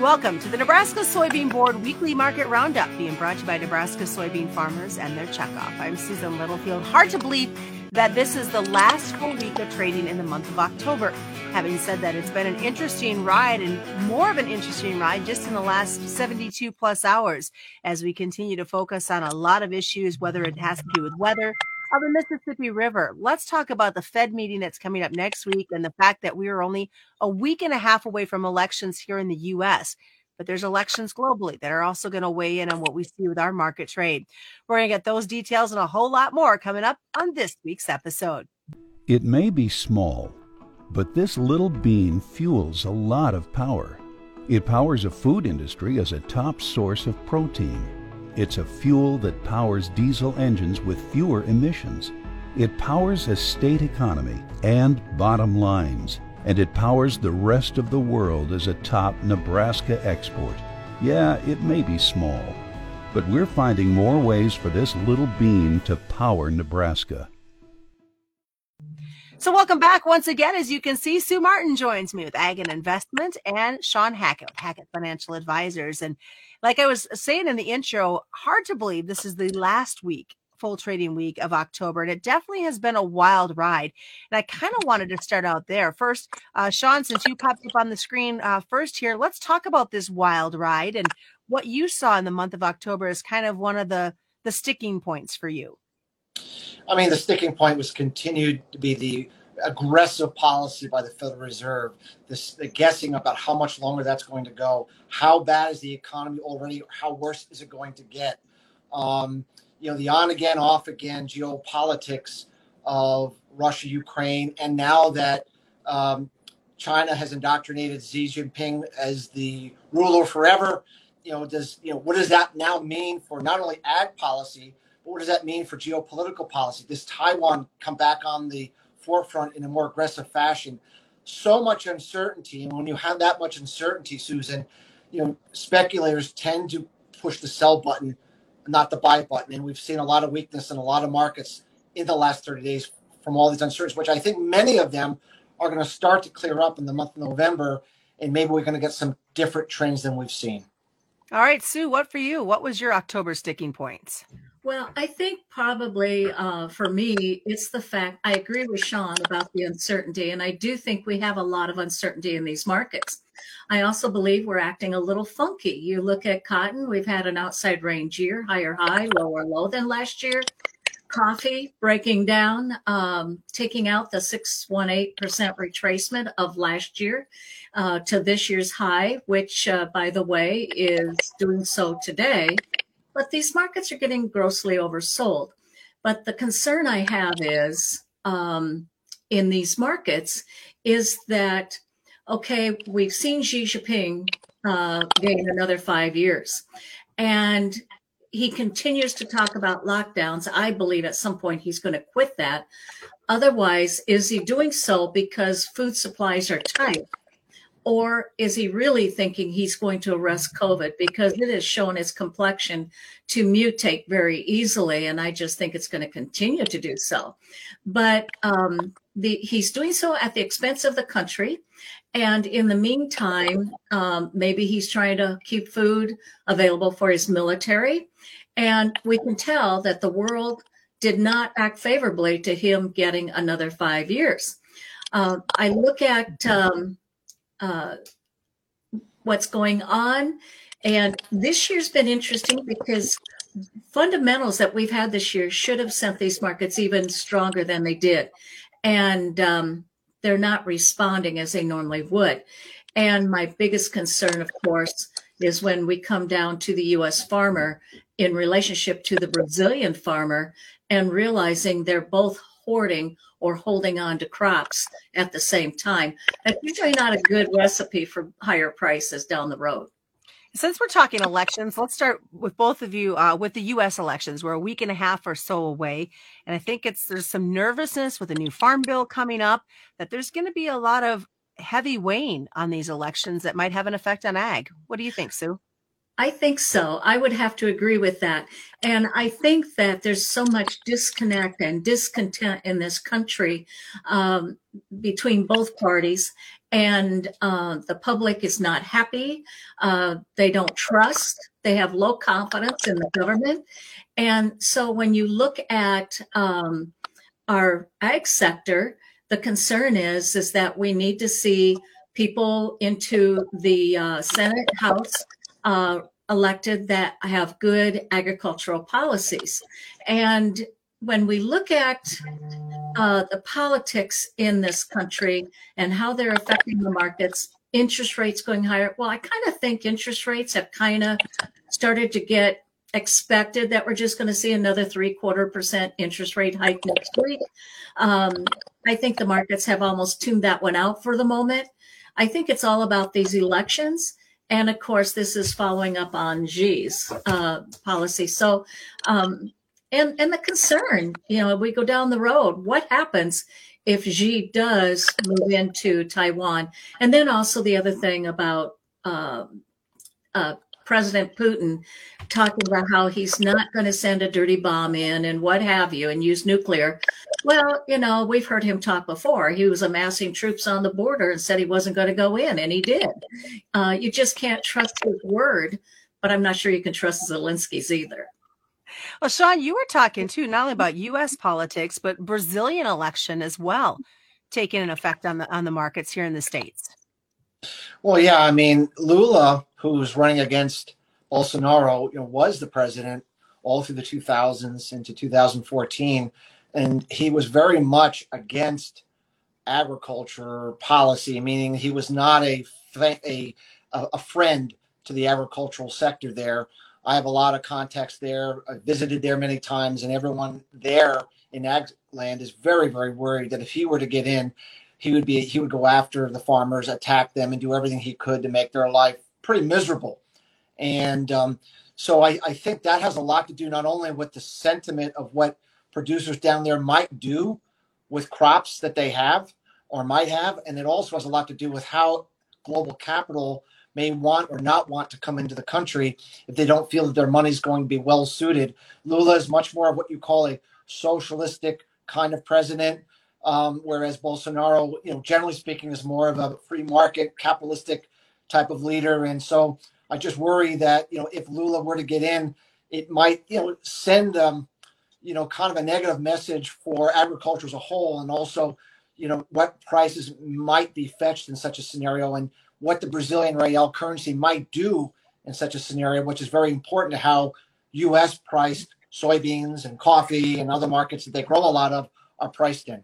Welcome to the Nebraska Soybean Board Weekly Market Roundup, being brought to you by Nebraska soybean farmers and their checkoff. I'm Susan Littlefield. Hard to believe that this is the last full week of trading in the month of October. Having said that, it's been an interesting ride and more of an interesting ride just in the last 72 plus hours as we continue to focus on a lot of issues, whether it has to do with weather, of the Mississippi River. Let's talk about the Fed meeting that's coming up next week and the fact that we are only a week and a half away from elections here in the US. But there's elections globally that are also going to weigh in on what we see with our market trade. We're going to get those details and a whole lot more coming up on this week's episode. It may be small, but this little bean fuels a lot of power. It powers a food industry as a top source of protein it's a fuel that powers diesel engines with fewer emissions. It powers a state economy and bottom lines. And it powers the rest of the world as a top Nebraska export. Yeah, it may be small, but we're finding more ways for this little bean to power Nebraska. So, welcome back once again. As you can see, Sue Martin joins me with Ag Investment and Sean Hackett, Hackett Financial Advisors. And like I was saying in the intro, hard to believe this is the last week full trading week of October. And it definitely has been a wild ride. And I kind of wanted to start out there. First, uh, Sean, since you popped up on the screen uh, first here, let's talk about this wild ride and what you saw in the month of October is kind of one of the, the sticking points for you. I mean, the sticking point was continued to be the aggressive policy by the Federal Reserve, this the guessing about how much longer that's going to go, how bad is the economy already, how worse is it going to get. Um, you know, the on again, off again geopolitics of Russia, Ukraine, and now that um, China has indoctrinated Xi Jinping as the ruler forever, you know, does you know what does that now mean for not only ag policy, what does that mean for geopolitical policy? Does Taiwan come back on the forefront in a more aggressive fashion. So much uncertainty, and when you have that much uncertainty, Susan, you know speculators tend to push the sell button, not the buy button, and we've seen a lot of weakness in a lot of markets in the last 30 days from all these uncertainties, which I think many of them are going to start to clear up in the month of November, and maybe we're going to get some different trends than we've seen. All right, Sue, what for you? What was your October sticking points? Well, I think probably uh, for me, it's the fact I agree with Sean about the uncertainty, and I do think we have a lot of uncertainty in these markets. I also believe we're acting a little funky. You look at cotton, we've had an outside range year, higher high, lower low than last year. Coffee breaking down, um, taking out the 618% retracement of last year uh, to this year's high, which, uh, by the way, is doing so today. But these markets are getting grossly oversold. But the concern I have is um, in these markets is that, okay, we've seen Xi Jinping uh, gain another five years. And he continues to talk about lockdowns. I believe at some point he's going to quit that. Otherwise, is he doing so because food supplies are tight? Or is he really thinking he's going to arrest COVID because it has shown its complexion to mutate very easily? And I just think it's going to continue to do so. But um, the, he's doing so at the expense of the country. And in the meantime, um, maybe he's trying to keep food available for his military. And we can tell that the world did not act favorably to him getting another five years. Uh, I look at um, uh, what's going on. And this year's been interesting because fundamentals that we've had this year should have sent these markets even stronger than they did. And um, they're not responding as they normally would. And my biggest concern, of course, is when we come down to the US farmer in relationship to the Brazilian farmer and realizing they're both hoarding or holding on to crops at the same time. That's usually not a good recipe for higher prices down the road. Since we're talking elections, let's start with both of you uh, with the U.S. elections. We're a week and a half or so away, and I think it's there's some nervousness with the new farm bill coming up that there's going to be a lot of heavy weighing on these elections that might have an effect on ag. What do you think, Sue? I think so. I would have to agree with that. And I think that there's so much disconnect and discontent in this country um, between both parties. And uh, the public is not happy. Uh, they don't trust. They have low confidence in the government. And so when you look at um, our ag sector, the concern is is that we need to see people into the uh, Senate, House, uh, elected that have good agricultural policies. And when we look at uh, the politics in this country and how they're affecting the markets, interest rates going higher, well, I kind of think interest rates have kind of started to get expected that we're just going to see another three quarter percent interest rate hike next week. Um, I think the markets have almost tuned that one out for the moment. I think it's all about these elections and of course, this is following up on Xi's uh, policy. So, um, and and the concern, you know, we go down the road. What happens if Xi does move into Taiwan? And then also the other thing about uh, uh, President Putin talking about how he's not going to send a dirty bomb in and what have you and use nuclear. Well, you know, we've heard him talk before. He was amassing troops on the border and said he wasn't going to go in, and he did. Uh, you just can't trust his word, but I'm not sure you can trust Zelensky's either. Well, Sean, you were talking too, not only about U.S. politics, but Brazilian election as well, taking an effect on the on the markets here in the states. Well, yeah, I mean, Lula, who's running against Bolsonaro, you know, was the president all through the 2000s into 2014, and he was very much against agriculture policy, meaning he was not a a a friend to the agricultural sector there. I have a lot of context there. I visited there many times, and everyone there in ag land is very, very worried that if he were to get in, he would be he would go after the farmers, attack them, and do everything he could to make their life pretty miserable. And um, so I, I think that has a lot to do not only with the sentiment of what producers down there might do with crops that they have or might have, and it also has a lot to do with how global capital may want or not want to come into the country if they don't feel that their money is going to be well suited. Lula is much more of what you call a socialistic kind of president, um, whereas Bolsonaro, you know, generally speaking, is more of a free market capitalistic type of leader. And so I just worry that you know if Lula were to get in, it might you know send um, you know kind of a negative message for agriculture as a whole, and also you know what prices might be fetched in such a scenario, and what the Brazilian real currency might do in such a scenario, which is very important to how U.S. priced soybeans and coffee and other markets that they grow a lot of are priced in.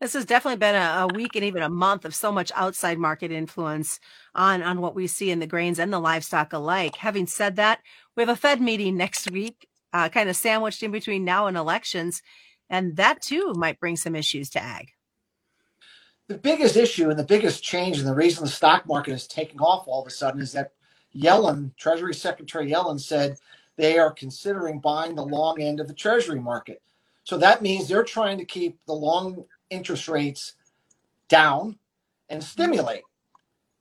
This has definitely been a, a, week and even a month of so much outside market influence on, on what we see in the grains and the livestock alike. Having said that, we have a Fed meeting next week, uh, kind of sandwiched in between now and elections, and that too might bring some issues to ag. The biggest issue and the biggest change, and the reason the stock market is taking off all of a sudden, is that Yellen, Treasury Secretary Yellen, said they are considering buying the long end of the Treasury market. So that means they're trying to keep the long interest rates down and stimulate.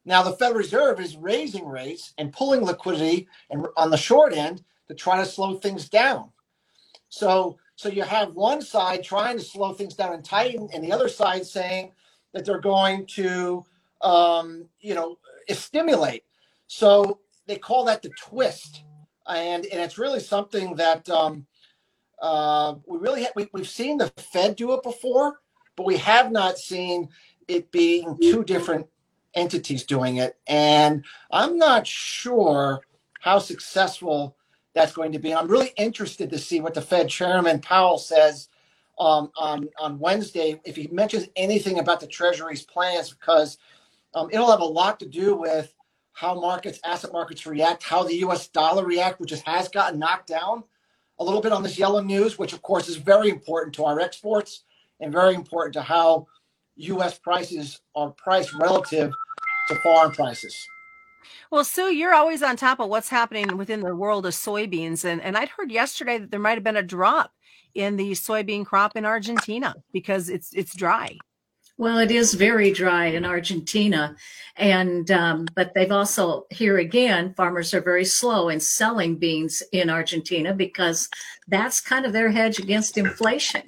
Now, the Federal Reserve is raising rates and pulling liquidity and on the short end to try to slow things down. So, so you have one side trying to slow things down and tighten, and the other side saying that they're going to, um, you know, stimulate. So they call that the twist, and and it's really something that um, uh, we really ha- we, we've seen the Fed do it before, but we have not seen it being two different entities doing it. And I'm not sure how successful that's going to be. I'm really interested to see what the Fed chairman Powell says um, on on Wednesday if he mentions anything about the Treasury's plans, because um, it'll have a lot to do with how markets, asset markets react, how the U.S. dollar react, which has gotten knocked down a little bit on this Yellen news, which of course is very important to our exports and very important to how U.S. prices are priced relative to foreign prices. Well, Sue, you're always on top of what's happening within the world of soybeans. And, and I'd heard yesterday that there might have been a drop in the soybean crop in Argentina because it's it's dry. Well, it is very dry in Argentina, and um, but they've also here again, farmers are very slow in selling beans in Argentina because that's kind of their hedge against inflation.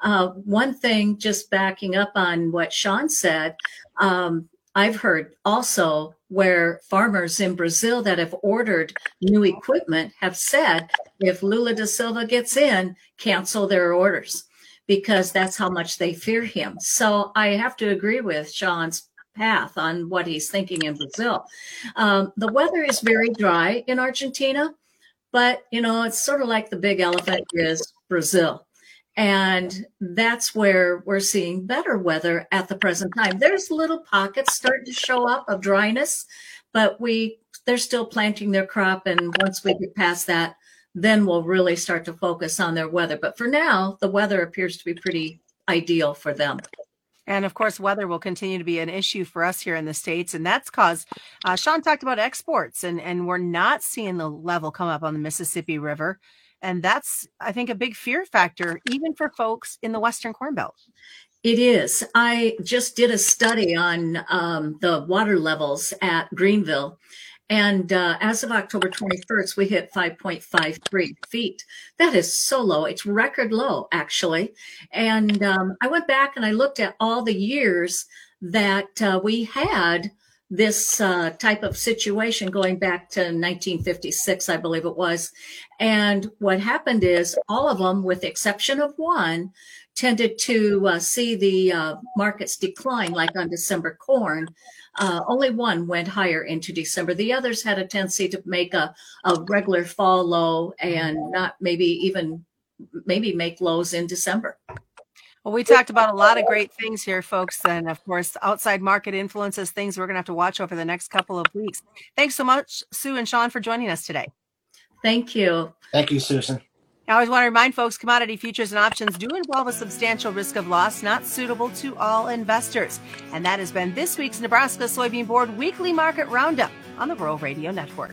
Uh, one thing, just backing up on what Sean said, um, I've heard also where farmers in Brazil that have ordered new equipment have said if Lula da Silva gets in, cancel their orders because that's how much they fear him. So I have to agree with Sean's path on what he's thinking in Brazil. Um, the weather is very dry in Argentina, but you know, it's sort of like the big elephant is Brazil. And that's where we're seeing better weather at the present time. There's little pockets starting to show up of dryness, but we they're still planting their crop. And once we get past that, then we'll really start to focus on their weather. But for now, the weather appears to be pretty ideal for them. And of course, weather will continue to be an issue for us here in the States. And that's caused, uh, Sean talked about exports, and, and we're not seeing the level come up on the Mississippi River. And that's, I think, a big fear factor, even for folks in the Western Corn Belt. It is. I just did a study on um, the water levels at Greenville. And uh, as of October 21st, we hit 5.53 feet. That is so low. It's record low, actually. And um, I went back and I looked at all the years that uh, we had this uh, type of situation going back to 1956, I believe it was. And what happened is all of them, with the exception of one, tended to uh, see the uh, markets decline, like on December corn. Uh, only one went higher into December. The others had a tendency to make a, a regular fall low and not maybe even maybe make lows in December. Well, we talked about a lot of great things here, folks. And of course, outside market influences things we're going to have to watch over the next couple of weeks. Thanks so much, Sue and Sean, for joining us today. Thank you. Thank you, Susan. I always want to remind folks commodity futures and options do involve a substantial risk of loss, not suitable to all investors. And that has been this week's Nebraska Soybean Board Weekly Market Roundup on the Rural Radio Network.